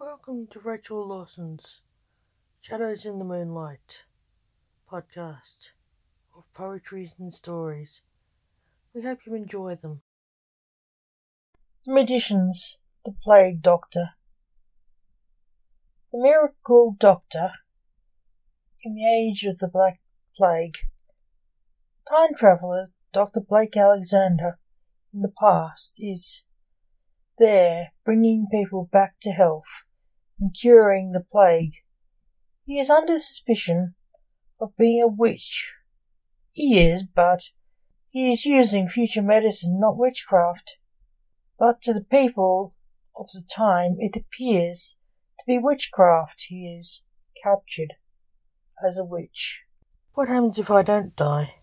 Welcome to Rachel Lawson's Shadows in the Moonlight podcast of poetry and stories. We hope you enjoy them. The Magicians, the Plague Doctor. The Miracle Doctor, in the age of the Black Plague, time traveller Dr. Blake Alexander in the past is there bringing people back to health and curing the plague. He is under suspicion of being a witch. He is, but he is using future medicine, not witchcraft. But to the people of the time, it appears to be witchcraft. He is captured as a witch. What happens if I don't die?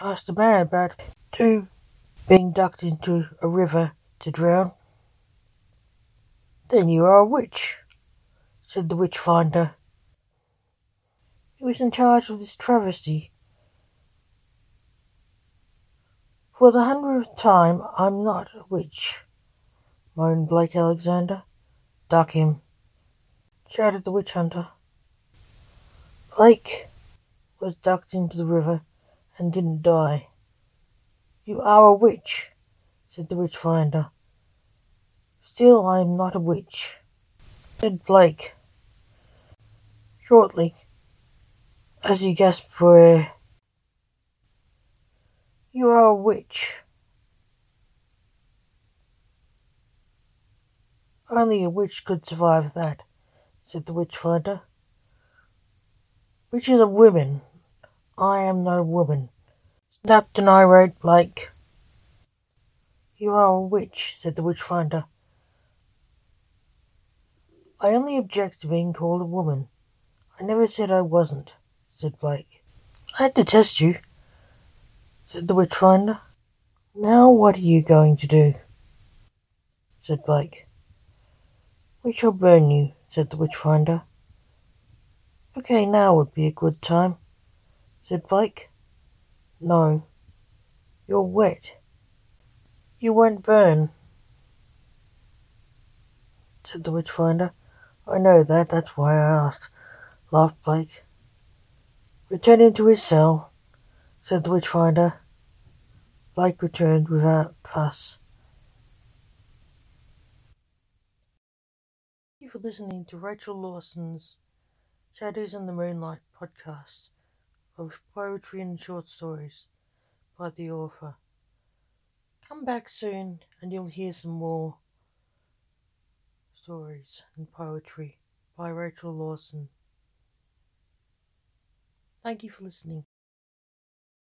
Asked the man about to being ducked into a river to drown. Then you are a witch, said the witch finder. He was in charge of this travesty. For the hundredth time, I'm not a witch, moaned Blake Alexander. Duck him, shouted the witch hunter. Blake was ducked into the river and didn't die. You are a witch, said the witch finder. Still, I am not a witch, said Blake, shortly, as he gasped for air. You are a witch. Only a witch could survive that, said the witch finder. Witches are women. I am no woman, snapped an irate Blake. You are a witch, said the witch finder. I only object to being called a woman. I never said I wasn't, said Blake. I had to test you, said the witchfinder. Now what are you going to do? said Blake. We shall burn you, said the witchfinder. Okay, now would be a good time, said Blake. No, you're wet. You won't burn, said the witchfinder. I know that, that's why I asked, laughed Blake. Returning to his cell, said the witchfinder. Blake returned without fuss. Thank you for listening to Rachel Lawson's Shadows in the Moonlight podcast of poetry and short stories by the author. Come back soon and you'll hear some more stories and poetry by Rachel Lawson. Thank you for listening.